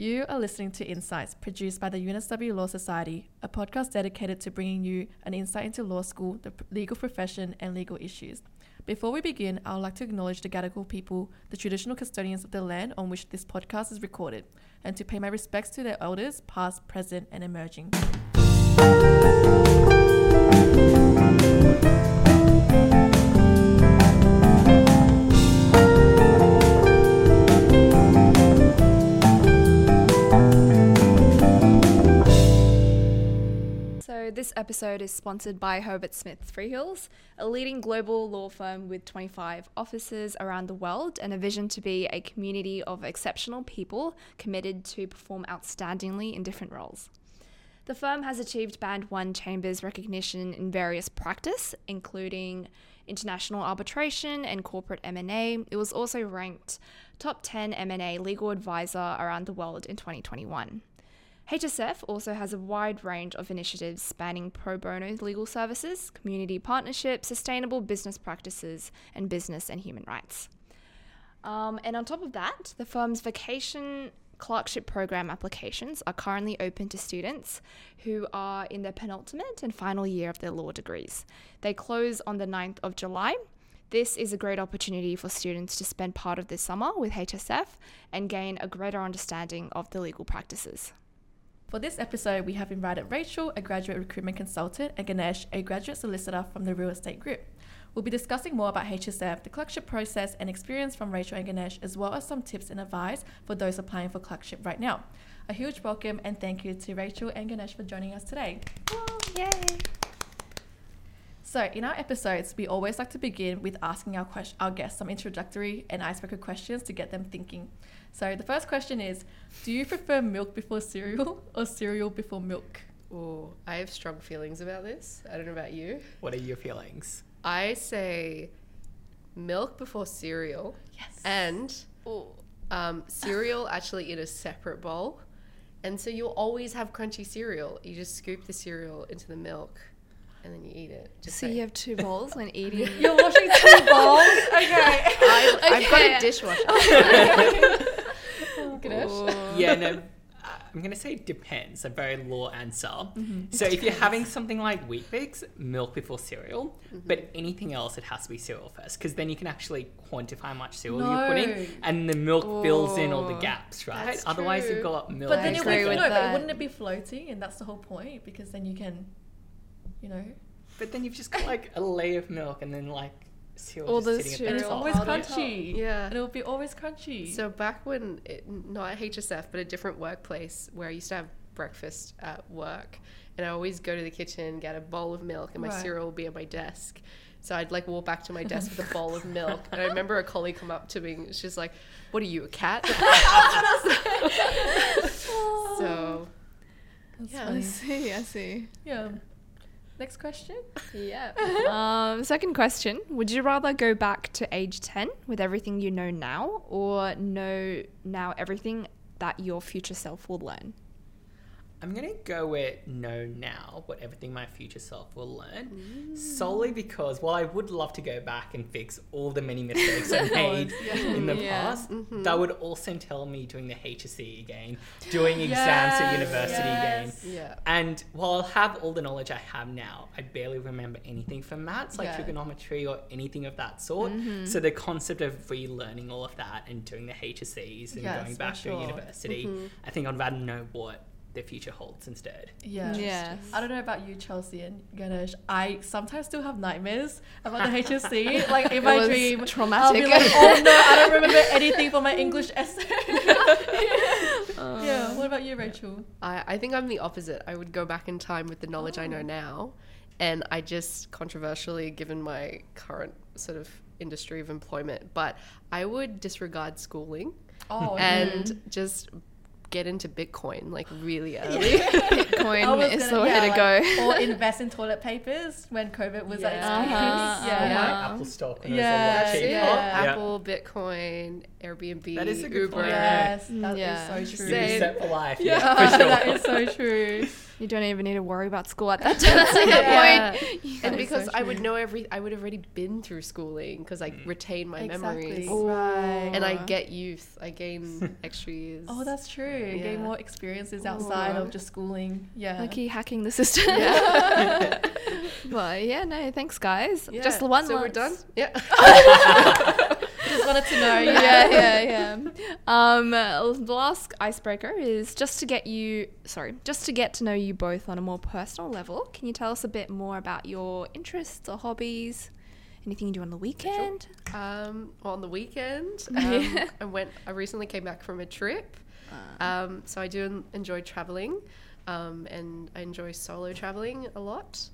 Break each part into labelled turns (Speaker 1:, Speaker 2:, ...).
Speaker 1: You are listening to Insights, produced by the UNSW Law Society, a podcast dedicated to bringing you an insight into law school, the legal profession, and legal issues. Before we begin, I would like to acknowledge the Gadigal people, the traditional custodians of the land on which this podcast is recorded, and to pay my respects to their elders, past, present, and emerging.
Speaker 2: This episode is sponsored by Herbert Smith Freehills, a leading global law firm with 25 offices around the world and a vision to be a community of exceptional people committed to perform outstandingly in different roles. The firm has achieved Band 1 Chambers recognition in various practice, including international arbitration and corporate M&A. It was also ranked top 10 M&A legal advisor around the world in 2021. HSF also has a wide range of initiatives spanning pro bono legal services, community partnerships, sustainable business practices, and business and human rights. Um, and on top of that, the firm's vacation clerkship program applications are currently open to students who are in their penultimate and final year of their law degrees. They close on the 9th of July. This is a great opportunity for students to spend part of their summer with HSF and gain a greater understanding of the legal practices.
Speaker 1: For this episode, we have invited Rachel, a graduate recruitment consultant, and Ganesh, a graduate solicitor from the real estate group. We'll be discussing more about HSF, the clerkship process, and experience from Rachel and Ganesh, as well as some tips and advice for those applying for clerkship right now. A huge welcome and thank you to Rachel and Ganesh for joining us today.
Speaker 2: Oh, yay!
Speaker 1: So, in our episodes, we always like to begin with asking our, quest- our guests some introductory and icebreaker questions to get them thinking. So, the first question is Do you prefer milk before cereal or cereal before milk?
Speaker 3: Oh, I have strong feelings about this. I don't know about you.
Speaker 4: What are your feelings?
Speaker 3: I say milk before cereal.
Speaker 1: Yes.
Speaker 3: And um, cereal actually in a separate bowl. And so you'll always have crunchy cereal. You just scoop the cereal into the milk and then you eat it. Just
Speaker 2: So
Speaker 3: say-
Speaker 2: you have two bowls when eating.
Speaker 1: You're washing two bowls? Okay.
Speaker 3: I've, I've got a dishwasher.
Speaker 1: Ganesh?
Speaker 4: Yeah, no, uh, I'm going to say depends. A very law answer. So if you're having something like Weet-Bix, milk before cereal, but anything else, it has to be cereal first because then you can actually quantify how much cereal
Speaker 1: you're
Speaker 4: putting, and the milk fills in all the gaps, right?
Speaker 3: that's
Speaker 4: Otherwise,
Speaker 3: true.
Speaker 4: you've got milk.
Speaker 1: But then it
Speaker 2: agree
Speaker 1: would,
Speaker 2: with
Speaker 1: no, but
Speaker 2: that.
Speaker 1: wouldn't it be floating? And that's the whole point because then you can, you know.
Speaker 4: But then you've just got like a layer of milk and then like cereal
Speaker 2: All
Speaker 4: just
Speaker 2: the
Speaker 4: sitting
Speaker 1: And
Speaker 4: at
Speaker 1: it's
Speaker 4: the
Speaker 2: cereal
Speaker 4: top.
Speaker 1: always
Speaker 2: on
Speaker 1: crunchy.
Speaker 3: Yeah.
Speaker 1: And it will be always crunchy.
Speaker 3: So back when, it, not at HSF, but a different workplace where I used to have breakfast at work, and I always go to the kitchen, get a bowl of milk, and my
Speaker 1: Right.
Speaker 3: cereal will be at my desk. So I'd like walk back to my desk with a bowl of milk, and I remember a colleague come up to me, and she's like, "What are you, a cat?" so
Speaker 1: That's
Speaker 3: yeah.
Speaker 2: I see, I see.
Speaker 1: Yeah. Next question.
Speaker 2: Yeah. um, second question Would you rather go back to age 10 with everything you know now or know now everything that your future self will learn?
Speaker 4: I'm gonna go with know now what everything my future self will learn, solely because while I would love to go back and fix all the many mistakes I made in the
Speaker 2: Yeah.
Speaker 4: past, that would also entail me doing the HSC again, doing exams at university
Speaker 1: yes.
Speaker 4: again.
Speaker 3: yeah,
Speaker 4: And while I'll have all the knowledge I have now, I barely remember anything from maths, like
Speaker 1: Yeah.
Speaker 4: trigonometry or anything of that sort. So the concept of relearning all of that and doing the HSCs and
Speaker 1: Yes,
Speaker 4: going
Speaker 1: for
Speaker 4: back to
Speaker 1: sure.
Speaker 4: university, I think I'd rather know what the future holds instead.
Speaker 1: Yeah.
Speaker 2: Yes.
Speaker 1: I don't know about you, Chelsea and Ganesh. I sometimes still have nightmares about the HSC. like in my
Speaker 2: was
Speaker 1: dream, I'll be like, oh no, I don't remember anything from my English essay. yeah. Um, what about you, Rachel?
Speaker 3: I, I think I'm the opposite. I would go back in time with the knowledge I know oh. now, and I just controversially, given my current sort of industry of employment, but I would disregard schooling
Speaker 1: Oh,
Speaker 3: and just get into Bitcoin like really early.
Speaker 1: I
Speaker 2: Bitcoin is
Speaker 1: gonna-
Speaker 2: the way
Speaker 1: yeah,
Speaker 2: to
Speaker 1: like,
Speaker 2: go.
Speaker 1: or invest in toilet papers when COVID was at its
Speaker 3: Yeah.
Speaker 1: peak.
Speaker 2: Uh-huh,
Speaker 1: Yeah.
Speaker 4: Like Apple stock when
Speaker 1: Yeah,
Speaker 4: it was a lot cheaper.
Speaker 1: yeah.
Speaker 3: Apple, Bitcoin, Airbnb,
Speaker 4: That is a good
Speaker 3: Uber.
Speaker 4: point.
Speaker 1: Yes, that is
Speaker 2: Yeah.
Speaker 1: so true.
Speaker 3: say-
Speaker 4: You're set for life.
Speaker 3: Yeah.
Speaker 4: Yeah, for sure.
Speaker 1: that is so true.
Speaker 2: You don't even need to worry about school at that
Speaker 1: Yeah.
Speaker 2: point.
Speaker 3: and because
Speaker 1: so
Speaker 3: I would know every, I would have already been through schooling because I mm. retain my memories,
Speaker 1: Right.
Speaker 3: and I get youth. I gain extra years.
Speaker 1: Oh, that's true. You
Speaker 3: Yeah.
Speaker 1: gain more experiences outside
Speaker 3: Aw.
Speaker 1: of just schooling. Yeah.
Speaker 2: Like he hacking the system.
Speaker 3: Yeah.
Speaker 2: but yeah, no, thanks guys.
Speaker 3: Yeah,
Speaker 2: Just one
Speaker 3: So we're done. Yeah.
Speaker 1: Just wanted to know.
Speaker 2: yeah, yeah, yeah. Um, the last icebreaker is just to get you, sorry, just to get to know you both on a more personal level. Can you tell us a bit more about your interests or hobbies? Anything you do on the weekend?
Speaker 3: Um, well, on the weekend,
Speaker 2: Yeah.
Speaker 3: um, I went. I recently came back from a trip, um, so I do enjoy traveling, um, and I enjoy solo traveling a lot,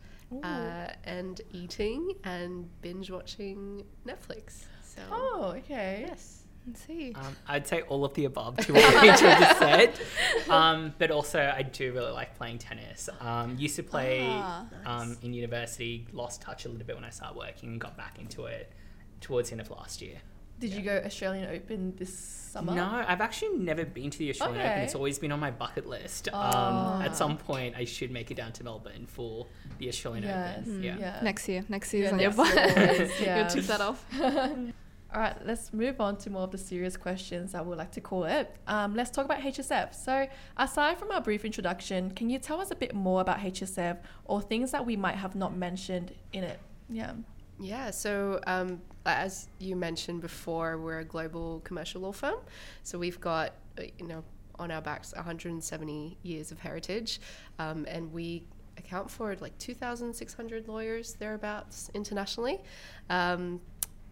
Speaker 3: uh, and eating and binge watching Netflix. So
Speaker 1: Oh, okay.
Speaker 3: yes,
Speaker 2: Let's see.
Speaker 4: Um, I'd say all of the above to what Rachel just said. Um, but also, I do really like playing tennis. Um, used to play
Speaker 2: Ah,
Speaker 4: um, in university, lost touch a little bit when I started working, and got back into it towards the end of last year.
Speaker 1: Did you go Australian Open this summer?
Speaker 4: No, I've actually never been to the Australian Open. It's always been on my bucket list.
Speaker 1: Oh.
Speaker 4: Um, at some point, I should make it down to Melbourne for the Australian
Speaker 1: Yes.
Speaker 4: Open. Yeah.
Speaker 1: Yeah.
Speaker 2: Next year, next
Speaker 1: Yeah,
Speaker 2: year's on your
Speaker 1: next year yeah.
Speaker 2: You'll tick that off.
Speaker 1: All right, let's move on to more of the serious questions, I would like to call it. Um, let's talk about HSF. So, aside from our brief introduction, can you tell us a bit more about HSF or things that we might have not mentioned in it? Yeah.
Speaker 3: yeah. So um, as you mentioned before, we're a global commercial law firm, so we've got uh, you know on our backs 170 years of heritage, um, and we account for like 2,600 lawyers thereabouts internationally. Um,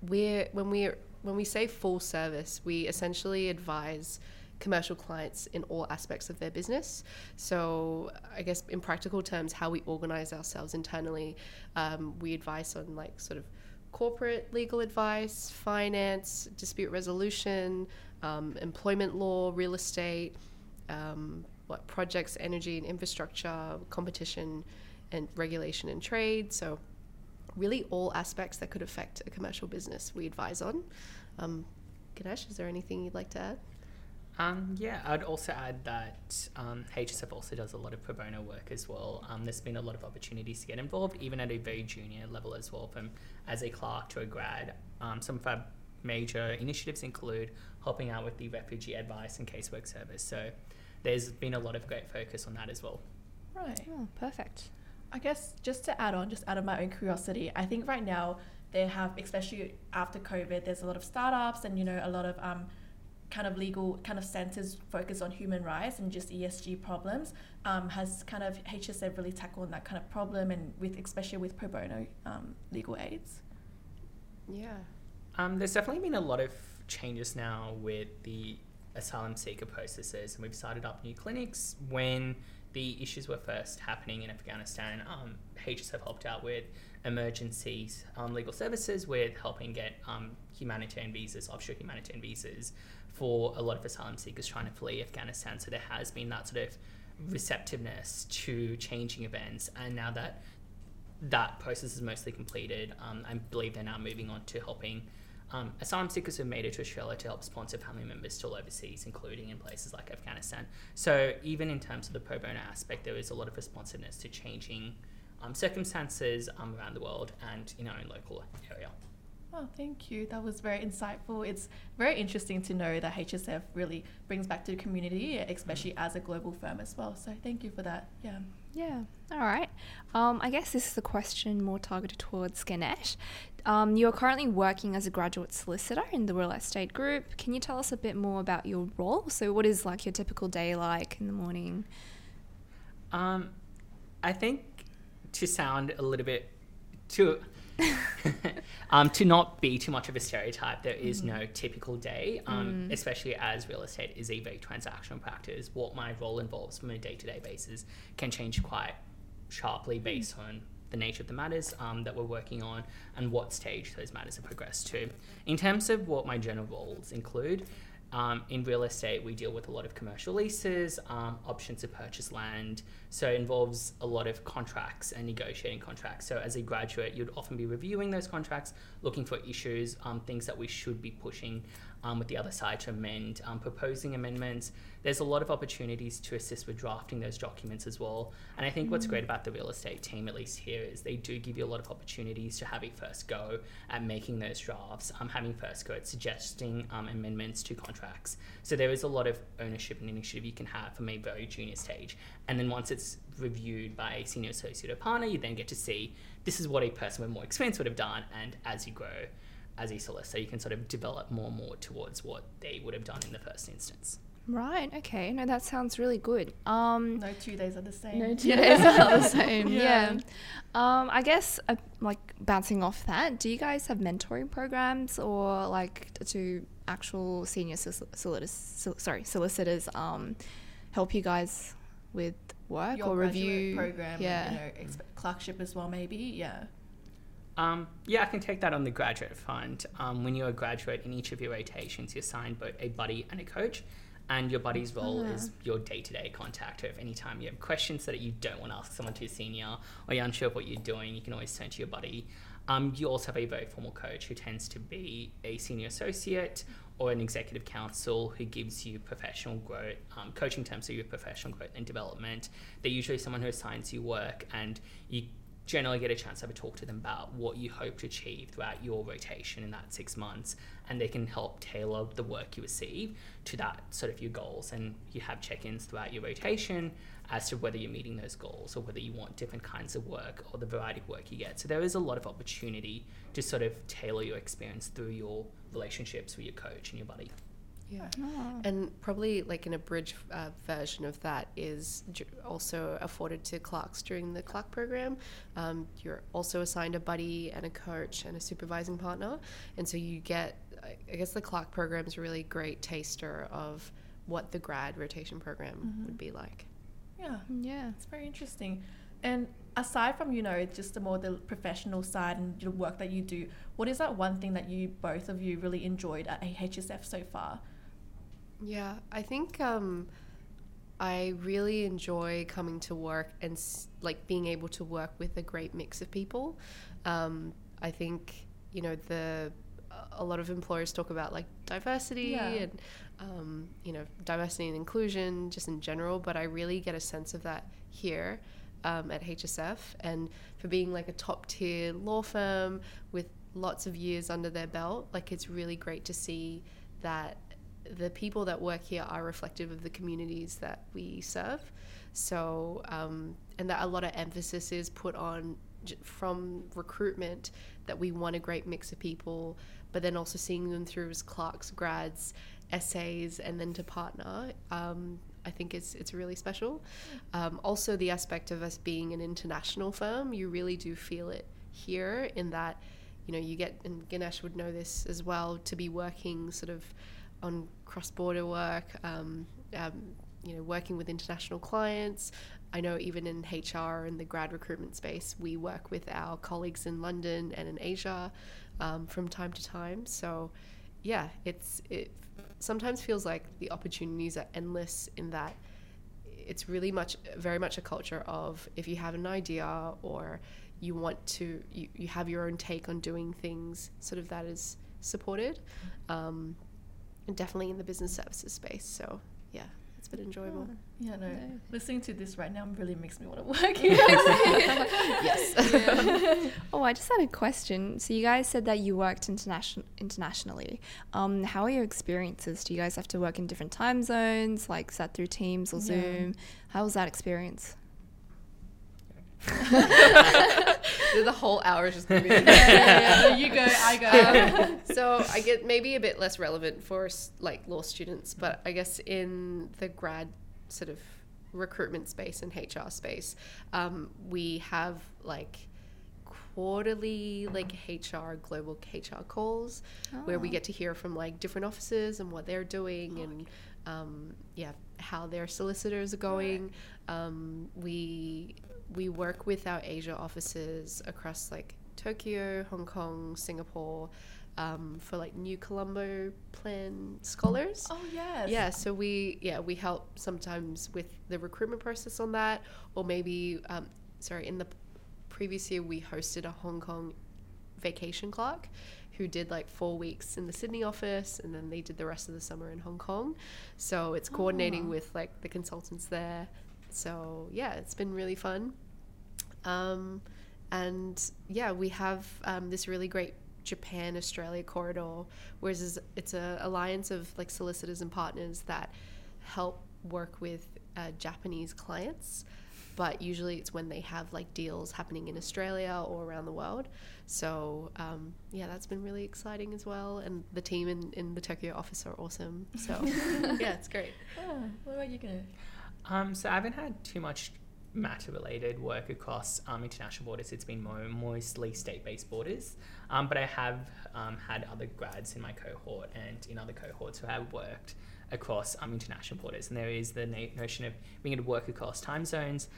Speaker 3: we're when we when we say full service, we essentially advise commercial clients in all aspects of their business. So, I guess in practical terms, how we organize ourselves internally, um, we advise on like sort of corporate legal advice, finance, dispute resolution, um, employment law, real estate, um, what projects, energy and infrastructure, competition, and regulation and trade. So, really all aspects that could affect a commercial business we advise on. Um, Ganesh, is there anything you'd like to add?
Speaker 4: Um, yeah, I'd also add that um, HSF also does a lot of pro bono work as well. Um, there's been a lot of opportunities to get involved, even at a very junior level as well, from as a clerk to a grad. Um, some of our major initiatives include helping out with the refugee advice and casework service. So there's been a lot of great focus on that as well.
Speaker 1: Right.
Speaker 2: Oh, perfect.
Speaker 1: I guess just to add on, just out of my own curiosity, I think right now they have, especially after COVID, there's a lot of startups and you know a lot of um, kind of legal kind of centers focused on human rights and just ESG problems. Um, has kind of HSF really tackled that kind of problem and with especially with pro bono um, legal aids.
Speaker 3: Yeah.
Speaker 4: Um, there's definitely been a lot of changes now with the asylum seeker processes, and we've started up new clinics. When the issues were first happening in Afghanistan, um, HSF helped out with emergencies um, legal services, with helping get um, humanitarian visas, offshore humanitarian visas, for a lot of asylum seekers trying to flee Afghanistan. So there has been that sort of receptiveness to changing events, and now that that process is mostly completed. Um, I believe they're now moving on to helping um, asylum seekers who've made it to Australia to help sponsor family members still overseas, including in places like Afghanistan. So even in terms of the pro bono aspect, there is a lot of responsiveness to changing um, circumstances um, around the world and in our own local area.
Speaker 1: Oh, thank you. That was very insightful. It's very interesting to know that HSF really brings back to the community, especially as a global firm as well. So thank you for that. Yeah.
Speaker 2: Yeah. All right. Um, I guess this is a question more targeted towards Ganesh. Um, you're currently working as a graduate solicitor in the real estate group. Can you tell us a bit more about your role? So, what is like your typical day like in the morning?
Speaker 4: Um, I think to sound a little bit to um, to not be too much of a stereotype, there is no typical day, um, especially as real estate is a very transactional practice. What my role involves from a day to day basis can change quite sharply based on the nature of the matters um, that we're working on and what stage those matters have progressed to. In terms of what my general roles include, um, in real estate, we deal with a lot of commercial leases, um, options to purchase land. So it involves a lot of contracts and negotiating contracts. So as a graduate, you'd often be reviewing those contracts, looking for issues, um, things that we should be pushing um, with the other side to amend, um, proposing amendments. There's a lot of opportunities to assist with drafting those documents as well. And I think what's great about the real estate team, at least here, is they do give you a lot of opportunities to have a first go at making those drafts, um, having first go at suggesting um, amendments to contracts. So there is a lot of ownership and initiative you can have from a very junior stage. And then once it's reviewed by a senior associate or partner, you then get to see this is what a person with more experience would have done. And as you grow as a solicitor, so you can sort of develop more and more towards what they would have done in the first instance.
Speaker 2: Right. Okay. No, that sounds really good. Um,
Speaker 1: No two days are the same.
Speaker 2: no two days are the same. Yeah. Um, I guess uh, like bouncing off that, do you guys have mentoring programs or like to actual senior solicitors, sol- sorry, solicitors um, help you guys with work
Speaker 1: Your
Speaker 2: or review?
Speaker 1: program,
Speaker 2: Yeah.
Speaker 1: and, you know, exp- clerkship as well, maybe. Yeah.
Speaker 4: Um, yeah, I can take that on the graduate fund. Um, when you're a graduate, in each of your rotations, you're assigned both a buddy and a coach. And your buddy's role is your day to day contact. If any time you have questions that you don't want to ask someone too senior or you're unsure of what you're doing, you can always turn to your buddy. Um, you also have a very formal coach who tends to be a senior associate or an executive counsel who gives you professional growth, um, coaching terms of your professional growth and development. They're usually someone who assigns you work and you generally get a chance to have a talk to them about what you hope to achieve throughout your rotation in that six months and they can help tailor the work you receive to that sort of your goals and you have check-ins throughout your rotation as to whether you're meeting those goals or whether you want different kinds of work or the variety of work you get so there is a lot of opportunity to sort of tailor your experience through your relationships with your coach and your buddy
Speaker 3: Yeah. And probably like an abridged uh, version of that is also afforded to clerks during the clerk program. Um, you're also assigned a buddy and a coach and a supervising partner. And so you get, I I guess the clerk program is a really great taster of what the grad rotation program would be like.
Speaker 1: Yeah.
Speaker 2: Yeah.
Speaker 1: It's very interesting. And aside from, you know, just the more the professional side and the work that you do, what is that one thing that you both of you really enjoyed at AHSF so far?
Speaker 3: Yeah, I think um, I really enjoy coming to work and s- like being able to work with a great mix of people. Um, I think you know the a lot of employers talk about like diversity
Speaker 1: Yeah.
Speaker 3: and um, you know diversity and inclusion just in general, but I really get a sense of that here. Um, at HSF, and for being like a top tier law firm with lots of years under their belt, like it's really great to see that the people that work here are reflective of the communities that we serve. So, um, and that a lot of emphasis is put on from recruitment that we want a great mix of people, but then also seeing them through as clerks, grads, SAs, and then to partner. Um, I think it's it's really special. Um, also, the aspect of us being an international firm, you really do feel it here in that, you know, you get and Ganesh would know this as well to be working sort of on cross-border work, um, um, you know, working with international clients. I know even in HR and the grad recruitment space, we work with our colleagues in London and in Asia um, from time to time. So, yeah, it's it sometimes feels like the opportunities are endless in that it's really much very much a culture of if you have an idea or you want to you, you have your own take on doing things sort of that is supported um, and definitely in the business services space. So yeah been enjoyable
Speaker 1: Yeah, no.
Speaker 2: No.
Speaker 1: Listening to this right now really makes me want to work here.
Speaker 3: yes
Speaker 2: Oh, I just had a question. So you guys said that you worked internation- internationally. Um, how are your experiences? Do you guys have to work in different time zones, like sat through Teams or
Speaker 1: Yeah.
Speaker 2: Zoom? How was that experience?
Speaker 3: The whole hour is just gonna be
Speaker 1: yeah, yeah, yeah. You go, I go.
Speaker 3: Um, so I get maybe a bit less relevant for like law students, but I guess in the grad sort of recruitment space and HR space, um, we have like quarterly like HR global HR calls where we
Speaker 2: Oh.
Speaker 3: get to hear from like different offices and what they're doing and um, yeah how their solicitors are going. Um, we we work with our Asia offices across like Tokyo, Hong Kong, Singapore um, for like New Colombo Plan scholars.
Speaker 1: oh yes.
Speaker 3: Yeah, so we yeah we help sometimes with the recruitment process on that, or maybe um, sorry in the previous year we hosted a Hong Kong vacation clerk who did like four weeks in the Sydney office and then they did the rest of the summer in Hong Kong. So it's coordinating
Speaker 1: Oh.
Speaker 3: with like the consultants there. So yeah, it's been really fun. Um, and yeah, we have um, this really great Japan Australia corridor, whereas it's a alliance of like solicitors and partners that help work with uh, Japanese clients. But usually it's when they have like deals happening in Australia or around the world. So um, yeah, that's been really exciting as well. And the team in, in the Tokyo office are awesome. So yeah, it's great.
Speaker 1: Oh, what about you, Gano?
Speaker 4: Um, so I haven't had too much matter related work across um, international borders. It's been mo- mostly state based borders. Um, but I have um, had other grads in my cohort and in other cohorts who have worked across um, international borders. And there is the na- notion of being able to work across time zones.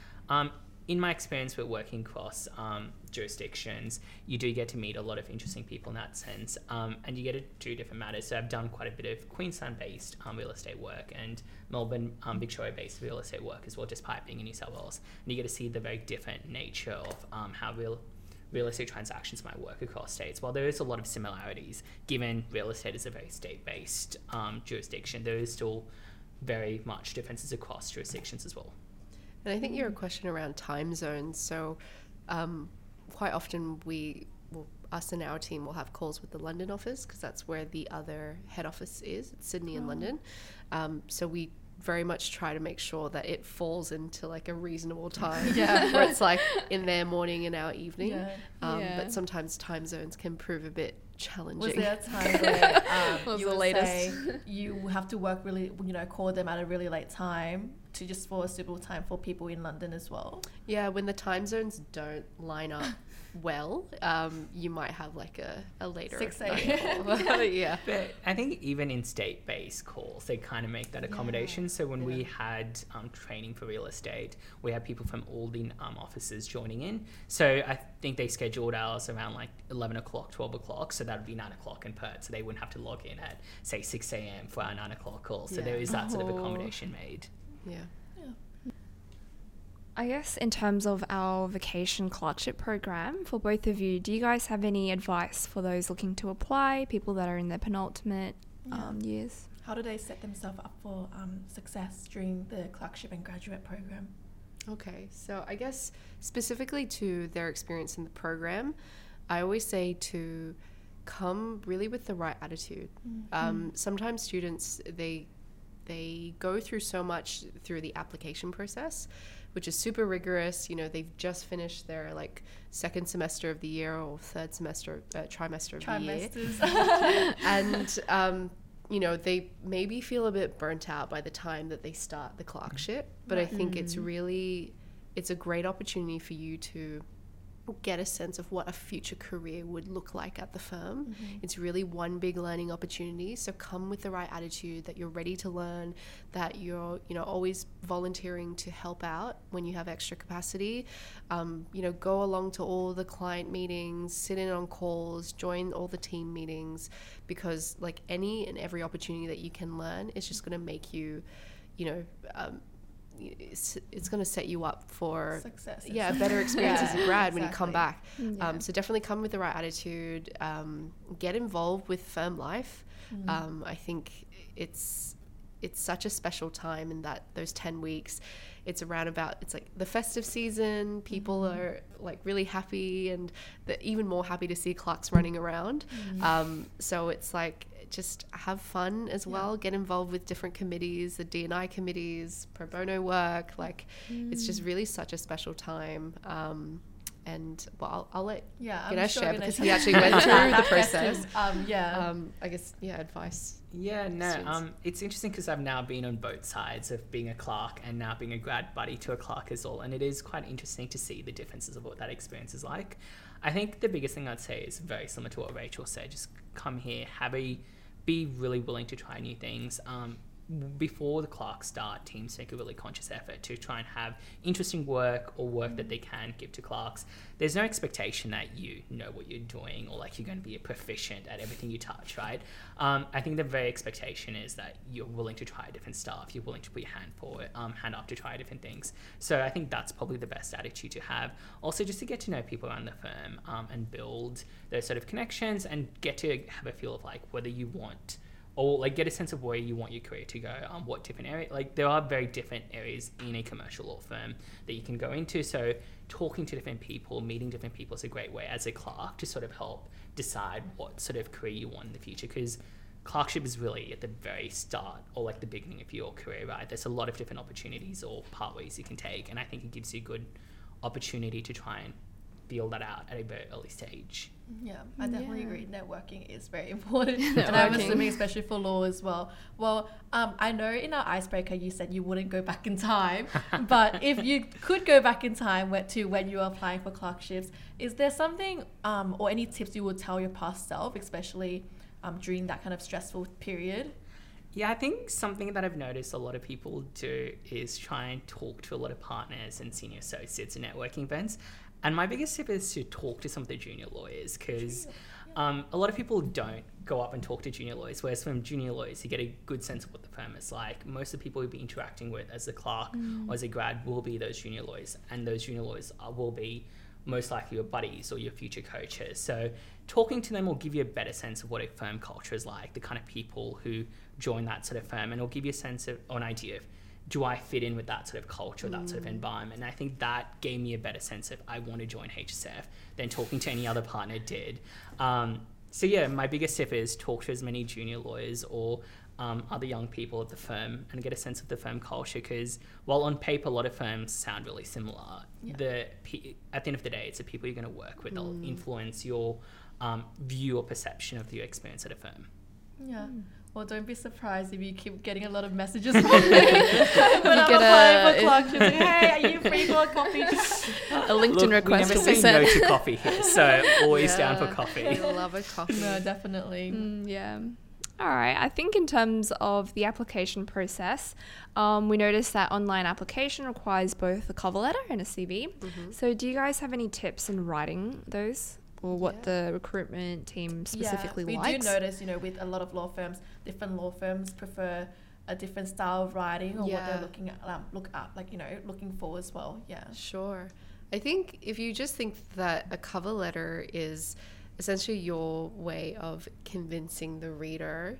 Speaker 4: In my experience with working across um, jurisdictions, you do get to meet a lot of interesting people in that sense, um, and you get to do different matters. So I've done quite a bit of Queensland-based um, real estate work and Melbourne, um, Victoria-based real estate work as well, despite being in New South Wales. And you get to see the very different nature of um, how real real estate transactions might work across states. While there is a lot of similarities, given real estate is a very state-based um, jurisdiction, there is still very much differences across jurisdictions as well.
Speaker 3: And I think your question around time zones. So, um, quite often we, well, us and our team will have calls with the London office because that's where the other head office is. It's Sydney and London. Um, so we very much try to make sure that it falls into like a reasonable time.
Speaker 1: Yeah.
Speaker 3: where it's like in their morning and our evening.
Speaker 1: Yeah.
Speaker 3: Um,
Speaker 2: Yeah.
Speaker 3: But sometimes time zones can prove a bit challenging.
Speaker 1: Was there a time where um, you
Speaker 2: the
Speaker 1: would
Speaker 2: latest?
Speaker 1: say you have to work really, you know, call them at a really late time to just for a suitable time for people in London as well?
Speaker 3: Yeah, when the time zones don't line up well, um, you might have like a, a later
Speaker 1: 6
Speaker 3: night
Speaker 1: a.m.
Speaker 3: call. yeah.
Speaker 4: But I think even in state-based calls, they kind of make that accommodation. So when we had um, training for real estate, we had people from all the um, offices joining in. So I think they scheduled ours around like 11 o'clock, 12 o'clock. So that would be 9 o'clock in Perth. So they wouldn't have to log in at, say, 6 a.m. for our 9 o'clock call. So
Speaker 3: Yeah.
Speaker 4: there is that sort of
Speaker 2: Oh.
Speaker 4: accommodation made.
Speaker 3: Yeah.
Speaker 2: I guess in terms of our vacation clerkship program, for both of you, do you guys have any advice for those looking to apply, people that are in their penultimate
Speaker 1: Yeah.
Speaker 2: um, years?
Speaker 1: How do they set themselves up for um, success during the clerkship and graduate program?
Speaker 3: Okay, so I guess specifically to their experience in the program, I always say to come really with the right attitude. Um, sometimes students they they go through so much through the application process, which is super rigorous. You know, they've just finished their like second semester of the year or third semester uh, trimester of the year. And um, you know they maybe feel a bit burnt out by the time that they start the clerkship but i think it's really it's a great opportunity for you to get a sense of what a future career would look like at the firm. It's really one big learning opportunity. So come with the right attitude that you're ready to learn that you're you know always volunteering to help out when you have extra capacity. Um, you know go along to all the client meetings sit in on calls join all the team meetings because like any and every opportunity that you can learn is just going to make you you know um, it's, it's going to set you up for
Speaker 1: Success.
Speaker 3: yeah a better experience as a
Speaker 1: Yeah,
Speaker 3: grad when you come
Speaker 1: exactly.
Speaker 3: back um, so definitely come with the right attitude um, get involved with firm life
Speaker 1: Mm-hmm.
Speaker 3: um, i think it's it's such a special time in that those 10 weeks it's around about it's like the festive season people
Speaker 1: Mm-hmm.
Speaker 3: are like really happy and they're even more happy to see clerks running around
Speaker 1: Mm-hmm.
Speaker 3: um, so it's like just have fun as well get involved with different committees the d&i committees pro bono work like it's just
Speaker 1: Mm.
Speaker 3: really such a special time um, and well I'll, I'll let
Speaker 1: Yeah, I'm
Speaker 3: Ganesh
Speaker 1: sure
Speaker 3: share because he actually went through the
Speaker 1: Yes,
Speaker 3: process
Speaker 1: 'cause, Um, yeah.
Speaker 3: um, i guess yeah advice
Speaker 4: Yeah, no. Um, it's interesting because I've now been on both sides of being a clerk and now being a grad buddy to a clerk as well, and it is quite interesting to see the differences of what that experience is like. I think the biggest thing I'd say is very similar to what Rachel said: just come here, have a, be really willing to try new things. Um, before the Clark start, teams make a really conscious effort to try and have interesting work or work that they can give to clerks. There's no expectation that you know what you're doing or like you're going to be proficient at everything you touch, right? Um, I think the very expectation is that you're willing to try different stuff. You're willing to put your hand forward, um, hand up to try different things. So I think that's probably the best attitude to have. Also, just to get to know people around the firm um, and build those sort of connections and get to have a feel of like whether you want or like get a sense of where you want your career to go um, what different area like there are very different areas in a commercial law firm that you can go into. So talking to different people meeting different people is a great way as a clerk to sort of help decide what sort of career you want in the future because clerkship is really at the very start or like the beginning of your career right? There's a lot of different opportunities or pathways you can take and i think it gives you a good opportunity to try and feel that out at a very early stage
Speaker 1: Yeah, I definitely
Speaker 2: Yeah.
Speaker 1: agree. Networking is very important, and I'm assuming especially for law as well. Well, um, I know in our icebreaker you said you wouldn't go back in time, but if you could go back in time to when you were applying for clerkships, is there something um, or any tips you would tell your past self, especially um, during that kind of stressful period?
Speaker 4: Yeah, I think something that I've noticed a lot of people do is try and talk to a lot of partners and senior associates and networking events. And my biggest tip is to talk to some of the junior lawyers because um, a lot of people don't go up and talk to junior lawyers, whereas from junior lawyers, you get a good sense of what the firm is like. Most of the people you'll be interacting with as a clerk or as a grad will be those junior lawyers, and those junior lawyers are, will be most likely your buddies or your future coaches. So talking to them will give you a better sense of what a firm culture is like, the kind of people who join that sort of firm, and it'll give you a sense of or an idea of do I fit in with that sort of culture, that sort of environment? And I think that gave me a better sense of I want to join HSF than talking to any other partner did. Um, so yeah, my biggest tip is talk to as many junior lawyers or um, other young people at the firm and get a sense of the firm culture because while on paper a lot of firms sound really similar,
Speaker 1: Yeah.
Speaker 4: the at the end of the day, it's the people you're going to work with. They'll influence your um, view or perception of your experience at a firm.
Speaker 1: Yeah. Well, don't be surprised if you keep getting a lot of messages from me when I'm
Speaker 2: get
Speaker 1: applying
Speaker 2: a-
Speaker 1: for clerkships. Hey, are you free for a coffee?
Speaker 2: A LinkedIn
Speaker 4: Look,
Speaker 2: request
Speaker 4: we
Speaker 2: will
Speaker 4: never
Speaker 2: be
Speaker 4: say no to coffee here, so always down for coffee.
Speaker 3: I love a coffee.
Speaker 1: no, definitely.
Speaker 2: Mm, yeah. All right. I think in terms of the application process, um, we noticed that online application requires both a cover letter and a CV.
Speaker 3: Mm-hmm.
Speaker 2: So, do you guys have any tips in writing those, or what the recruitment team specifically
Speaker 1: yeah, we
Speaker 2: likes?
Speaker 1: do notice, you know, with a lot of law firms, different law firms prefer a different style of writing or what they're looking at, um, look at, like you know, looking for as well. Yeah.
Speaker 3: Sure. I think if you just think that a cover letter is essentially your way of convincing the reader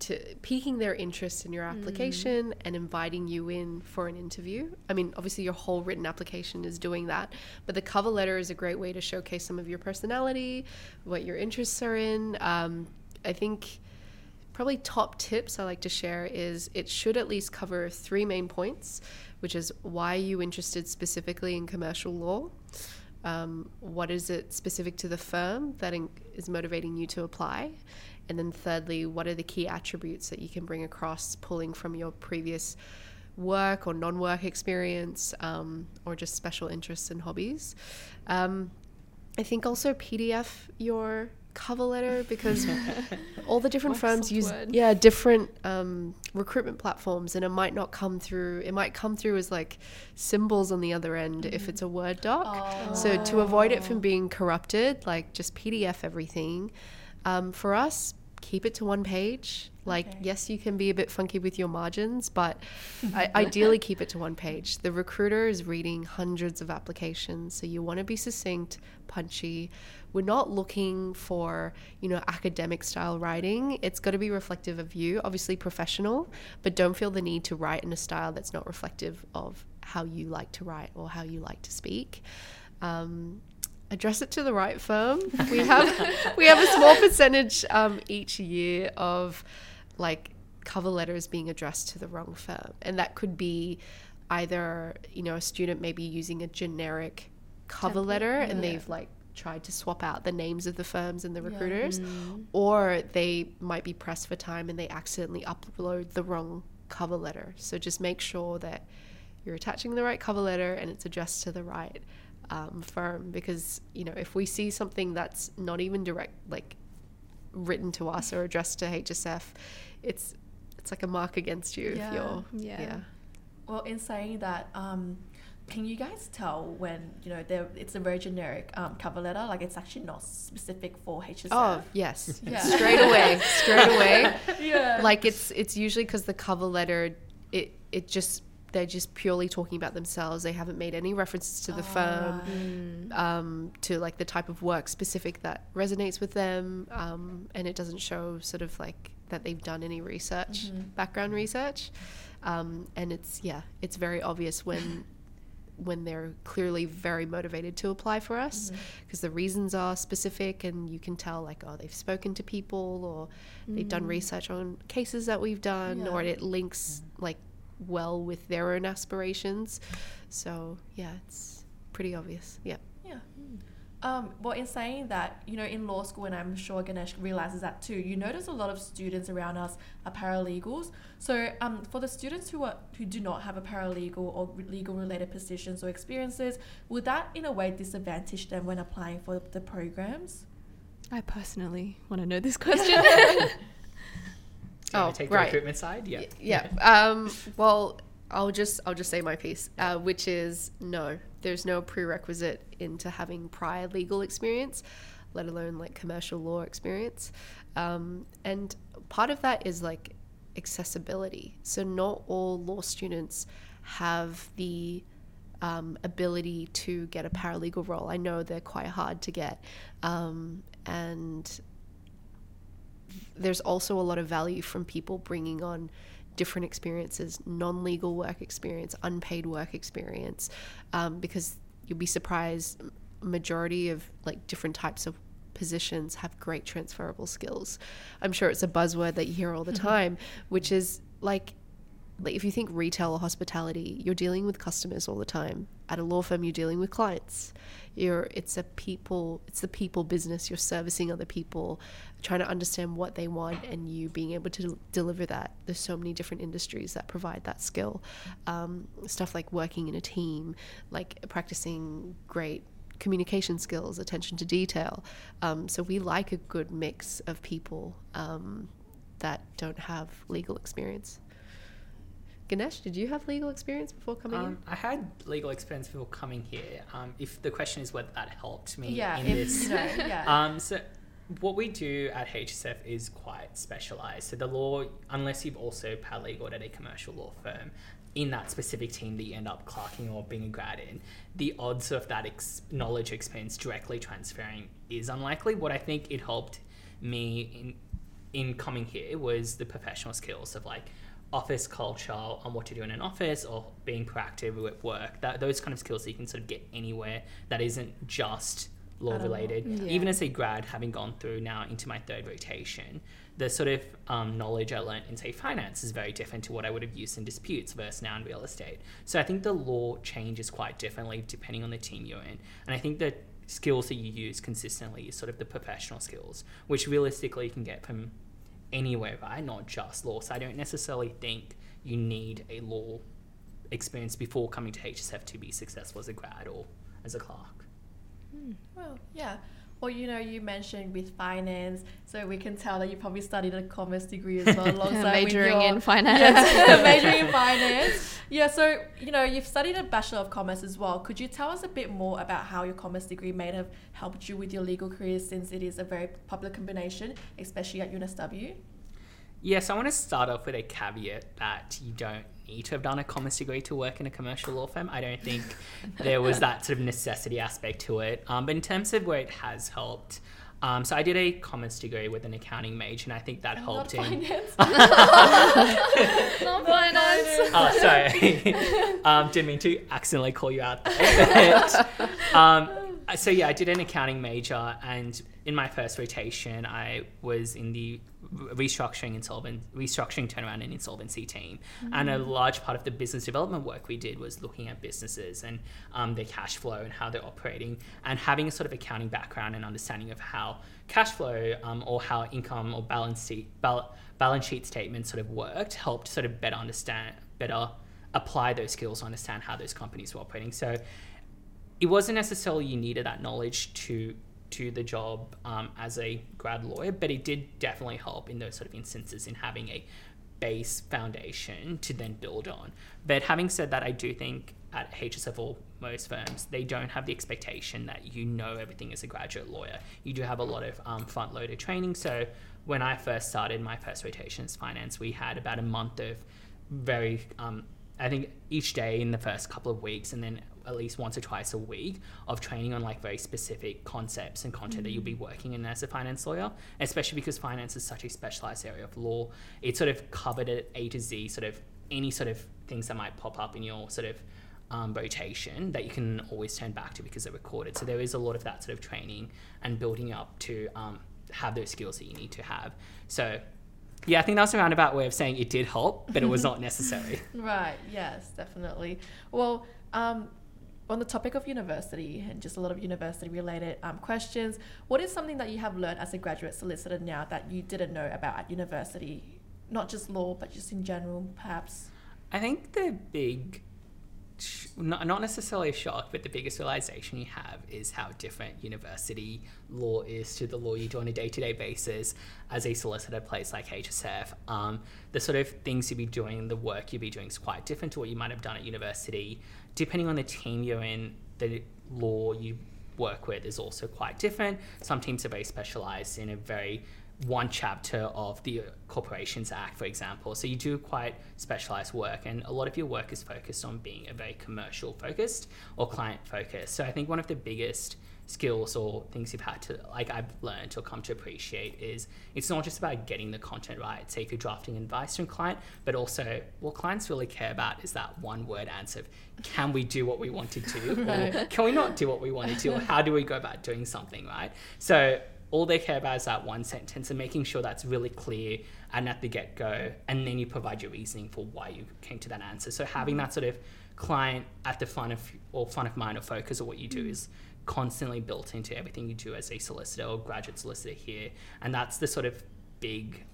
Speaker 3: to piquing their interest in your application and inviting you in for an interview. I mean, obviously your whole written application is doing that, but the cover letter is a great way to showcase some of your personality, what your interests are in. Um, I think probably top tips I like to share is it should at least cover three main points, which is why are you interested specifically in commercial law? Um, what is it specific to the firm that in- is motivating you to apply? And then thirdly, what are the key attributes that you can bring across pulling from your previous work or non-work experience um, or just special interests and hobbies? Um, I think also PDF your cover letter because all the different firms use
Speaker 2: Word.
Speaker 3: yeah different um, recruitment platforms and it might not come through it might come through as like symbols on the other end if it's a word doc so to avoid it from being corrupted like just pdf everything um, for us keep it to one page. Like
Speaker 1: Okay.
Speaker 3: yes you can be a bit funky with your margins but I, ideally keep it to one page. The recruiter is reading hundreds of applications so you want to be succinct punchy. We're not looking for you know academic style writing. It's got to be reflective of you obviously professional but don't feel the need to write in a style that's not reflective of how you like to write or how you like to speak. Um, address it to the right firm. We have we have a small percentage um, each year of like cover letters being addressed to the wrong firm, and that could be either you know a student maybe using a generic cover letter and they've like tried to swap out the names of the firms and the recruiters or they might be pressed for time and they accidentally upload the wrong cover letter. So just make sure that you're attaching the right cover letter and it's addressed to the right um, firm because you know if we see something that's not even direct like written to us or addressed to HSF it's it's it's like a mark against you
Speaker 1: Yeah.
Speaker 3: if you're
Speaker 2: Yeah.
Speaker 3: yeah.
Speaker 1: Well, in saying that, um, can you guys tell when you know there it's a very generic um, cover letter, like it's actually not specific for HSF?
Speaker 3: Oh yes,
Speaker 1: Yeah.
Speaker 3: straight away, straight away.
Speaker 1: yeah.
Speaker 3: Like it's it's usually because the cover letter, it it just they're just purely talking about themselves. They haven't made any references to the
Speaker 1: Oh,
Speaker 3: firm,
Speaker 2: Mm.
Speaker 3: um, to like the type of work specific that resonates with them, um, and it doesn't show sort of like that they've done any research,
Speaker 1: Mhm.
Speaker 3: background research, um, and it's yeah, it's very obvious when. when they're clearly very motivated to apply for us because the reasons are specific and you can tell like oh they've spoken to people or they've done research on cases that we've done or it links like well with their own aspirations so yeah it's pretty obvious yeah
Speaker 1: Yeah. Um, well, in saying that, you know, in law school, and I'm sure Ganesh realizes that too, you notice a lot of students around us are paralegals. So, um, for the students who are who do not have a paralegal or legal related positions or experiences, would that in a way disadvantage them when applying for the programs?
Speaker 2: I personally want to know this question.
Speaker 4: You
Speaker 3: Oh,
Speaker 4: take
Speaker 3: right.
Speaker 4: the recruitment side? Yeah.
Speaker 3: Yeah um well i'll just i'll just say my piece uh, which is no there's no prerequisite into having prior legal experience let alone like commercial law experience um, and part of that is like accessibility so not all law students have the um, ability to get a paralegal role i know they're quite hard to get um, and there's also a lot of value from people bringing on different experiences non-legal work experience unpaid work experience um, because you'll be surprised majority of like different types of positions have great transferable skills. I'm sure it's a buzzword that you hear all the time which is like like if you think retail or hospitality you're dealing with customers all the time. At a law firm you're dealing with clients. You're it's a people it's the people business. You're servicing other people trying to understand what they want and you being able to deliver that. There's so many different industries that provide that skill. Um, stuff like working in a team like practicing great communication skills attention to detail. Um, so we like a good mix of people um, that don't have legal experience Ganesh, did you have legal experience before coming in?
Speaker 4: Um, I had legal experience before coming here. Um, if the question is whether that helped me
Speaker 1: Yeah,
Speaker 4: in
Speaker 1: if,
Speaker 4: this,
Speaker 1: know, yeah.
Speaker 4: um, so what we do at HSF is quite specialized. So the law, unless you've also paralegaled at a commercial law firm, in that specific team that you end up clerking or being a grad in, the odds of that ex- knowledge experience directly transferring is unlikely. What I think it helped me in in coming here was the professional skills of like office culture on what to do in an office or being proactive at work. That those kind of skills that you can sort of get anywhere that isn't just law
Speaker 1: Out of law,
Speaker 4: related.
Speaker 2: yeah.
Speaker 4: Even as a grad, having gone through now into my third rotation, the sort of um, knowledge I learned in say finance is very different to what I would have used in disputes versus now in real estate. So I think the law changes quite differently depending on the team you're in, and I think the skills that you use consistently is sort of the professional skills, which realistically you can get from anywhere, right? Not just law. So I don't necessarily think you need a law experience before coming to HSF to be successful as a grad or as a clerk. Hmm.
Speaker 1: Well, yeah. Well, you know, you mentioned with finance, so we can tell that you probably studied a commerce degree as well, alongside
Speaker 2: Majoring
Speaker 1: with your,
Speaker 2: in finance.
Speaker 1: Yeah, majoring in finance. Yeah, so you know, you've studied a bachelor of commerce as well. Could you tell us a bit more about how your commerce degree may have helped you with your legal career, since it is a very popular combination, especially at UNSW?
Speaker 4: Yes, I want to start off with a caveat that you don't need to have done a commerce degree to work in a commercial law firm. I don't think there was that sort of necessity aspect to it. Um, but in terms of where it has helped, um, so I did a commerce degree with an accounting major, and I think that helped
Speaker 1: Not
Speaker 4: in.
Speaker 1: finance.
Speaker 2: Not finance.
Speaker 4: Oh, sorry. um, didn't mean to accidentally call you out there. Um, so yeah, I did an accounting major, and in my first rotation, I was in the restructuring insolvent restructuring turnaround and insolvency team. And a large part of the business development work we did was looking at businesses and um, their cash flow and how they're operating and having a sort of accounting background and understanding of how cash flow um, or how income or balance sheet bal- balance sheet statements sort of worked helped sort of better understand better apply those skills to understand how those companies were operating. So it wasn't necessarily you needed that knowledge to to the job um, as a grad lawyer, but it did definitely help in those sort of instances in having a base foundation to then build on. But having said that, I do think at HSF or most firms, they don't have the expectation that you know everything as a graduate lawyer. You do have a lot of um, front loaded training. So when I first started my first rotations finance, we had about a month of very, um, I think each day in the first couple of weeks, and then at least once or twice a week of training on like very specific concepts and content mm. that you'll be working in as a finance lawyer, especially because finance is such a specialized area of law. It's sort of covered at A to Z, sort of any sort of things that might pop up in your sort of um, rotation that you can always turn back to because they're recorded. So there is a lot of that sort of training and building up to um, have those skills that you need to have. So yeah, I think that's a roundabout way of saying it did help, but it was not necessary.
Speaker 1: right. Yes, definitely. Well, um, on the topic of university and just a lot of university related um, questions, what is something that you have learned as a graduate solicitor now that you didn't know about at university? Not just law, but just in general, perhaps?
Speaker 4: I think the big not, not necessarily a shock, but the biggest realization you have is how different university law is to the law you do on a day to day basis as a solicitor place like HSF. Um, the sort of things you'll be doing, the work you'll be doing is quite different to what you might have done at university. Depending on the team you're in, the law you work with is also quite different. Some teams are very specialized in a very one chapter of the Corporations Act, for example. So you do quite specialized work, and a lot of your work is focused on being a very commercial focused or client focused. So I think one of the biggest skills or things you've had to like I've learned or come to appreciate is it's not just about getting the content right. Say if you're drafting advice from a client, but also what clients really care about is that one word answer of can we do what we want to do? Or can we not do what we wanted to? Or how do we go about doing something, right? So all they care about is that one sentence and making sure that's really clear and at the get go. And then you provide your reasoning for why you came to that answer. So having mm-hmm. that sort of client at the front of or front of mind or focus of what you do mm. is constantly built into everything you do as a solicitor or graduate solicitor here. And that's the sort of big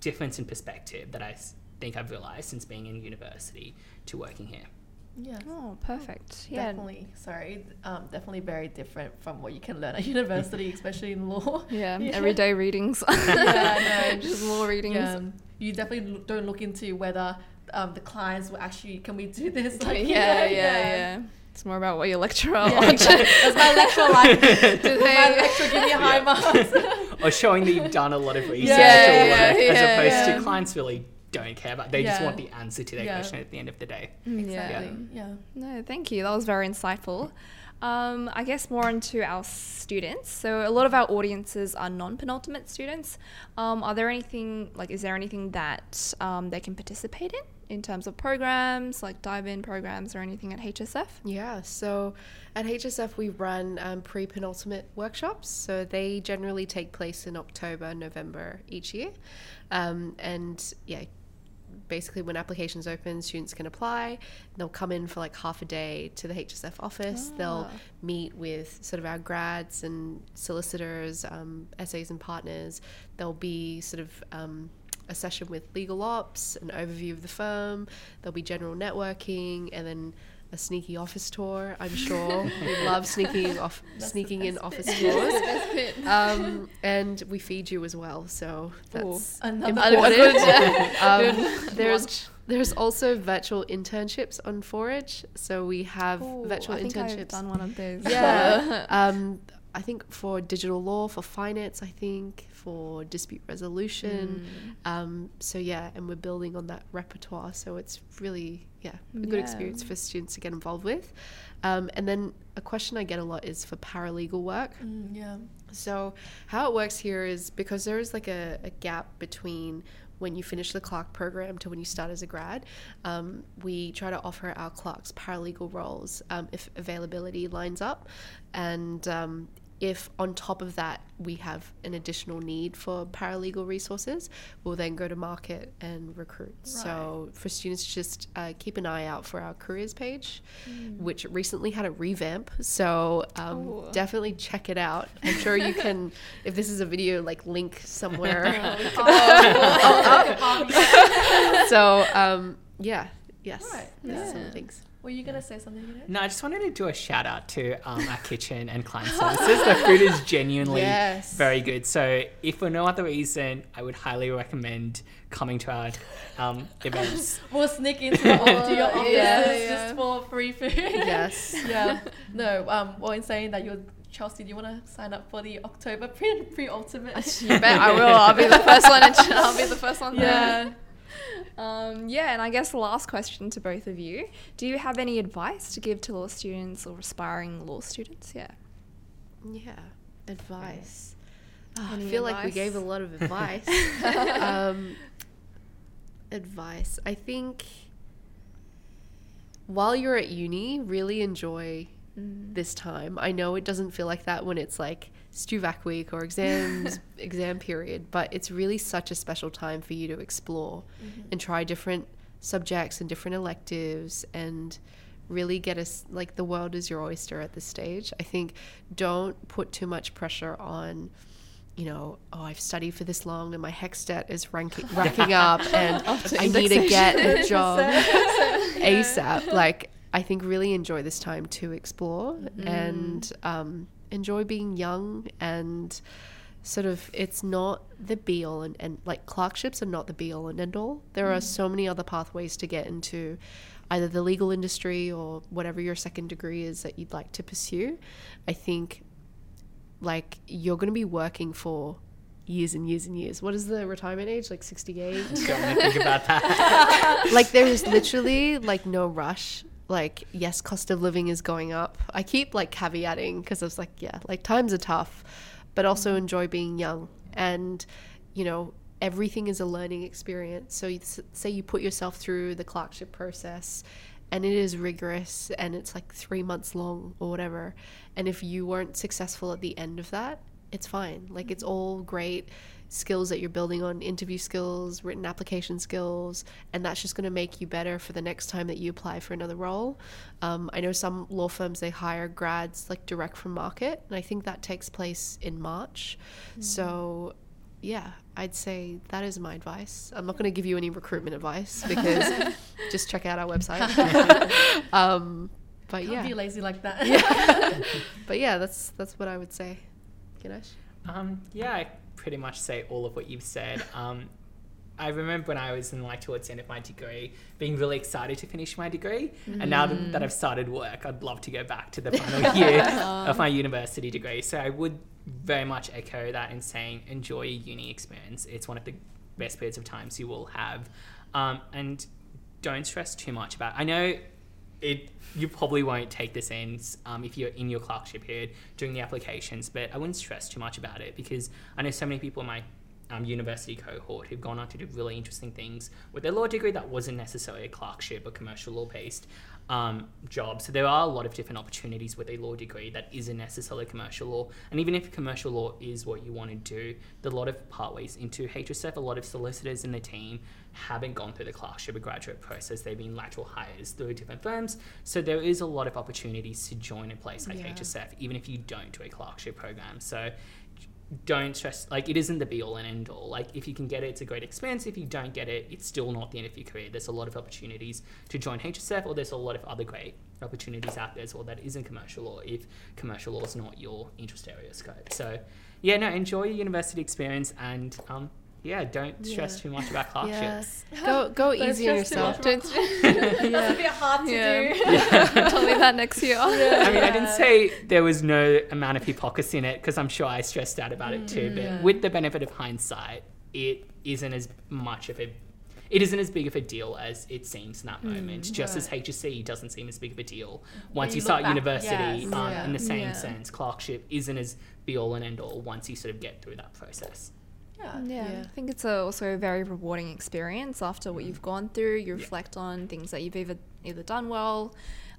Speaker 4: difference in perspective that I think I've realized since being in university to working here.
Speaker 2: Yeah. Oh, perfect. Yeah.
Speaker 1: Definitely. Sorry. Um, definitely very different from what you can learn at university, especially in law.
Speaker 2: Yeah. yeah. Everyday readings. yeah, no, just law readings. Yeah.
Speaker 1: You definitely don't look into whether um, the clients will actually, can we do this?
Speaker 2: Like, yeah, yeah, yeah, yeah. It's more about what your lecturer yeah, wants. Does
Speaker 1: my lecturer like? Does my lecturer give me high marks?
Speaker 4: or showing that you've done a lot of research yeah, or work, as opposed to clients really don't care about. They yeah. just want the answer to their yeah. question at the end of the day.
Speaker 1: Exactly. Yeah. yeah.
Speaker 2: No, thank you. That was very insightful. Um, I guess more into our students. So a lot of our audiences are non-penultimate students. Um, are there anything like? Is there anything that um, they can participate in in terms of programs, like dive-in programs or anything at HSF?
Speaker 3: Yeah. So at HSF we run um, pre-penultimate workshops. So they generally take place in October, November each year, um, and yeah basically when applications open, students can apply. They'll come in for like half a day to the HSF office. Ah. They'll meet with sort of our grads and solicitors, um, SAs and partners. There'll be sort of um, a session with legal ops, an overview of the firm. There'll be general networking, and then a sneaky office tour. I'm sure we love sneaking off, sneaking in office tours. Um, and we feed you as well, so that's Ooh, important. um, there's there's also virtual internships on Forage, so we have Ooh, virtual
Speaker 2: I
Speaker 3: internships.
Speaker 2: I've done one of those.
Speaker 3: Yeah. um, I think for digital law, for finance, I think for dispute resolution. Mm. Um, so yeah, and we're building on that repertoire. So it's really yeah a good yeah. experience for students to get involved with. Um, and then a question I get a lot is for paralegal work.
Speaker 1: Mm, yeah.
Speaker 3: So how it works here is because there is like a, a gap between when you finish the clerk program to when you start as a grad. Um, we try to offer our clerks paralegal roles um, if availability lines up. And um, if on top of that we have an additional need for paralegal resources, we'll then go to market and recruit. Right. So for students, just uh, keep an eye out for our careers page, mm. which recently had a revamp. So um, oh. definitely check it out. I'm sure you can, if this is a video, like link somewhere. oh, so um, yeah, yes, right. yeah. some things.
Speaker 1: Were you gonna say something? You know?
Speaker 4: No, I just wanted to do a shout out to um, our kitchen and client services. The food is genuinely
Speaker 3: Yes.
Speaker 4: very good. So, if for no other reason, I would highly recommend coming to our um, events.
Speaker 1: We'll sneak into your, to your offices
Speaker 2: Yeah, yeah.
Speaker 1: just for free food.
Speaker 3: Yes.
Speaker 1: yeah. No. Um. Well, in saying that, you're Chelsea. Do you want to sign up for the October pre-penultimate?
Speaker 2: You bet I will. I'll be the first one. In, I'll be the first one. there.
Speaker 1: Yeah.
Speaker 2: Um, yeah, and I guess the last question to both of you: Do you have any advice to give to law students or aspiring law students? Yeah.
Speaker 3: Yeah. Advice. Ah, I feel like we gave a lot of advice. um, advice. I think while you're at uni, really enjoy this time. I know it doesn't feel like that when it's like Stuvac week or exams, exam period, but it's really such a special time for you to explore and try different subjects and different electives and really get us like the world is your oyster at this stage. I think don't put too much pressure on you know, oh, I've studied for this long and my HECS debt is ranking, racking up and I need to get a job ASAP. Like, I think really enjoy this time to explore and um, enjoy being young and sort of it's not the be all and, and like clerkships are not the be all and end all. There are so many other pathways to get into either the legal industry or whatever your second degree is that you'd like to pursue. I think like you're going to be working for years and years and years. What is the retirement age? Like 68?
Speaker 4: Don't want think about that.
Speaker 3: like there is literally like no rush. Like yes, cost of living is going up. I keep like caveating because I was like, yeah, like times are tough, but also mm-hmm. enjoy being young and you know everything is a learning experience. So you, say you put yourself through the clerkship process. And it is rigorous and it's like three months long or whatever. And if you weren't successful at the end of that, it's fine. Like it's mm-hmm. all great skills that you're building on interview skills, written application skills, and that's just going to make you better for the next time that you apply for another role. Um, I know some law firms they hire grads like direct from market, and I think that takes place in March. So, yeah, I'd say that is my advice. I'm not going to give you any recruitment advice because just check out our website. um, but
Speaker 1: Can't
Speaker 3: yeah,
Speaker 1: be lazy like that. yeah.
Speaker 3: but yeah, that's that's what I would say. Ganesh.
Speaker 4: Um, yeah, I pretty much say all of what you've said. Um, I remember when I was in like towards the end of my degree, being really excited to finish my degree, and now that, that I've started work, I'd love to go back to the final year of my university degree. So I would very much echo that in saying enjoy your uni experience. It's one of the best periods of times you will have, um, and don't stress too much about. it. I know it you probably won't take this in um, if you're in your clerkship period doing the applications, but I wouldn't stress too much about it because I know so many people in my um, university cohort who've gone on to do really interesting things with their law degree that wasn't necessarily a clerkship or commercial law based um, job. So there are a lot of different opportunities with a law degree that isn't necessarily commercial law. And even if commercial law is what you want to do, there are a lot of pathways into HSF. A lot of solicitors in the team haven't gone through the clerkship or graduate process. They've been lateral hires through different firms. So there is a lot of opportunities to join a place like
Speaker 2: Yeah.
Speaker 4: HSF, even if you don't do a clerkship program. So don't stress like it isn't the be all and end all like if you can get it it's a great expense. If you don't get it it's still not the end of your career. There's a lot of opportunities to join hsf or there's a lot of other great opportunities out there as well that isn't commercial law if commercial law is not your interest area scope. So yeah no enjoy your university experience and um yeah don't stress
Speaker 3: Yeah.
Speaker 4: too much about clerkships
Speaker 3: Go go easy on
Speaker 1: stress too
Speaker 3: yourself.
Speaker 1: much
Speaker 3: Don't
Speaker 1: That's a bit hard to
Speaker 2: Yeah.
Speaker 1: do.
Speaker 4: Yeah.
Speaker 2: Tell me that next year.
Speaker 4: I mean, I didn't say there was no amount of hypocrisy in it because I'm sure I stressed out about it too. But
Speaker 1: Yeah.
Speaker 4: with the benefit of hindsight, it isn't as much of a, it isn't as big of a deal as it seems in that moment. Just as HSC doesn't seem as big of a deal once
Speaker 1: you
Speaker 4: you start
Speaker 1: back,
Speaker 4: university.
Speaker 1: yes,
Speaker 4: um,
Speaker 1: yeah.
Speaker 4: In the same
Speaker 2: Yeah.
Speaker 4: sense, clerkship isn't as be all and end all once you sort of get through that process.
Speaker 1: Yeah.
Speaker 2: Yeah,
Speaker 3: Yeah.
Speaker 2: I think it's a, also a very rewarding experience after what you've gone through. You
Speaker 4: Yeah.
Speaker 2: reflect on things that you've either either done well,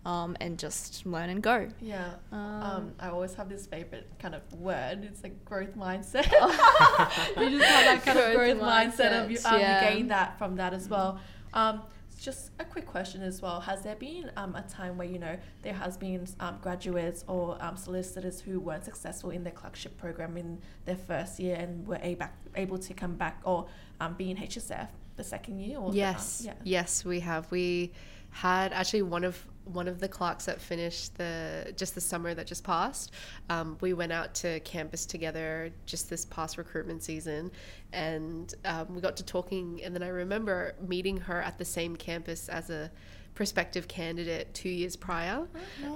Speaker 2: um, and just learn and go.
Speaker 1: Yeah. Um,
Speaker 2: Um,
Speaker 1: I always have this favorite kind of word. It's like growth mindset. you just have that kind of
Speaker 2: Growth
Speaker 1: growth mindset of you, um,
Speaker 2: yeah.
Speaker 1: you gain that from that as well. Um, just a quick question as well. Has there been um, a time where you know there has been um, graduates or um, solicitors who weren't successful in their clerkship program in their first year and were able able to come back or um, be in HSF the second year? Or the, um,
Speaker 3: Yes,
Speaker 1: yeah.
Speaker 3: yes, we have. We had actually one of one of the clerks that finished the just the summer that just passed. Um, we went out to campus together just this past recruitment season, and um, we got to talking. And then I remember meeting her at the same campus as a prospective candidate two years prior.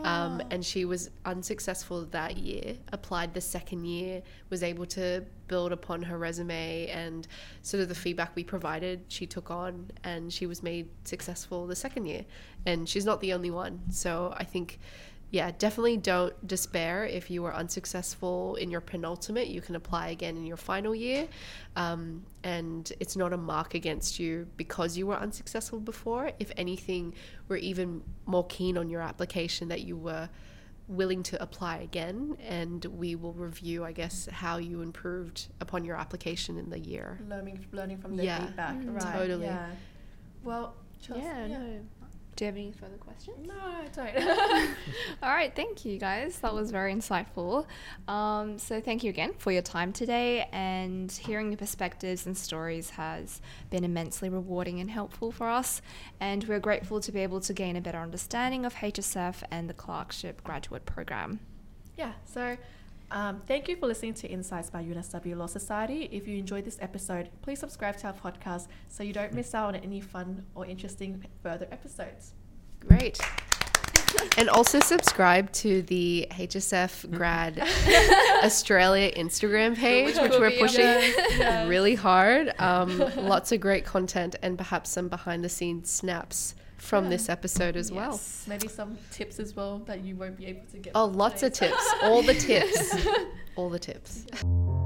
Speaker 3: Um, and she was unsuccessful that year, applied the second year, was able to build upon her resume and sort of the feedback we provided, she took on, and she was made successful the second year. And she's not the only one. So I think yeah, definitely don't despair if you were unsuccessful in your penultimate. You can apply again in your final year. Um, and it's not a mark against you because you were unsuccessful before. If anything, we're even more keen on your application that you were willing to apply again. And we will review, I guess, how you improved upon your application in the year.
Speaker 1: Learning, learning from the
Speaker 3: Yeah,
Speaker 1: feedback.
Speaker 2: Mm,
Speaker 1: right.
Speaker 3: totally.
Speaker 1: Yeah. Well, Chelsea,
Speaker 2: Yeah, no. Do you have any further questions?
Speaker 1: No, I don't.
Speaker 2: All right, thank you guys. That was very insightful. Um, so, thank you again for your time today. And hearing your perspectives and stories has been immensely rewarding and helpful for us. And we're grateful to be able to gain a better understanding of HSF and the clerkship graduate program.
Speaker 1: Yeah, so um, thank you for listening to Insights by UNSW Law Society. If you enjoyed this episode, please subscribe to our podcast so you don't miss out on any fun or interesting further episodes.
Speaker 3: Great. And also subscribe to the HSF grad Australia Instagram page, which we're pushing really hard. Um, lots of great content and perhaps some behind the scenes snaps from
Speaker 1: Yeah.
Speaker 3: this episode as well.
Speaker 2: Yes.
Speaker 1: Maybe some tips as well that you won't be able to get.
Speaker 3: Oh, lots of tips. All the tips. All the tips.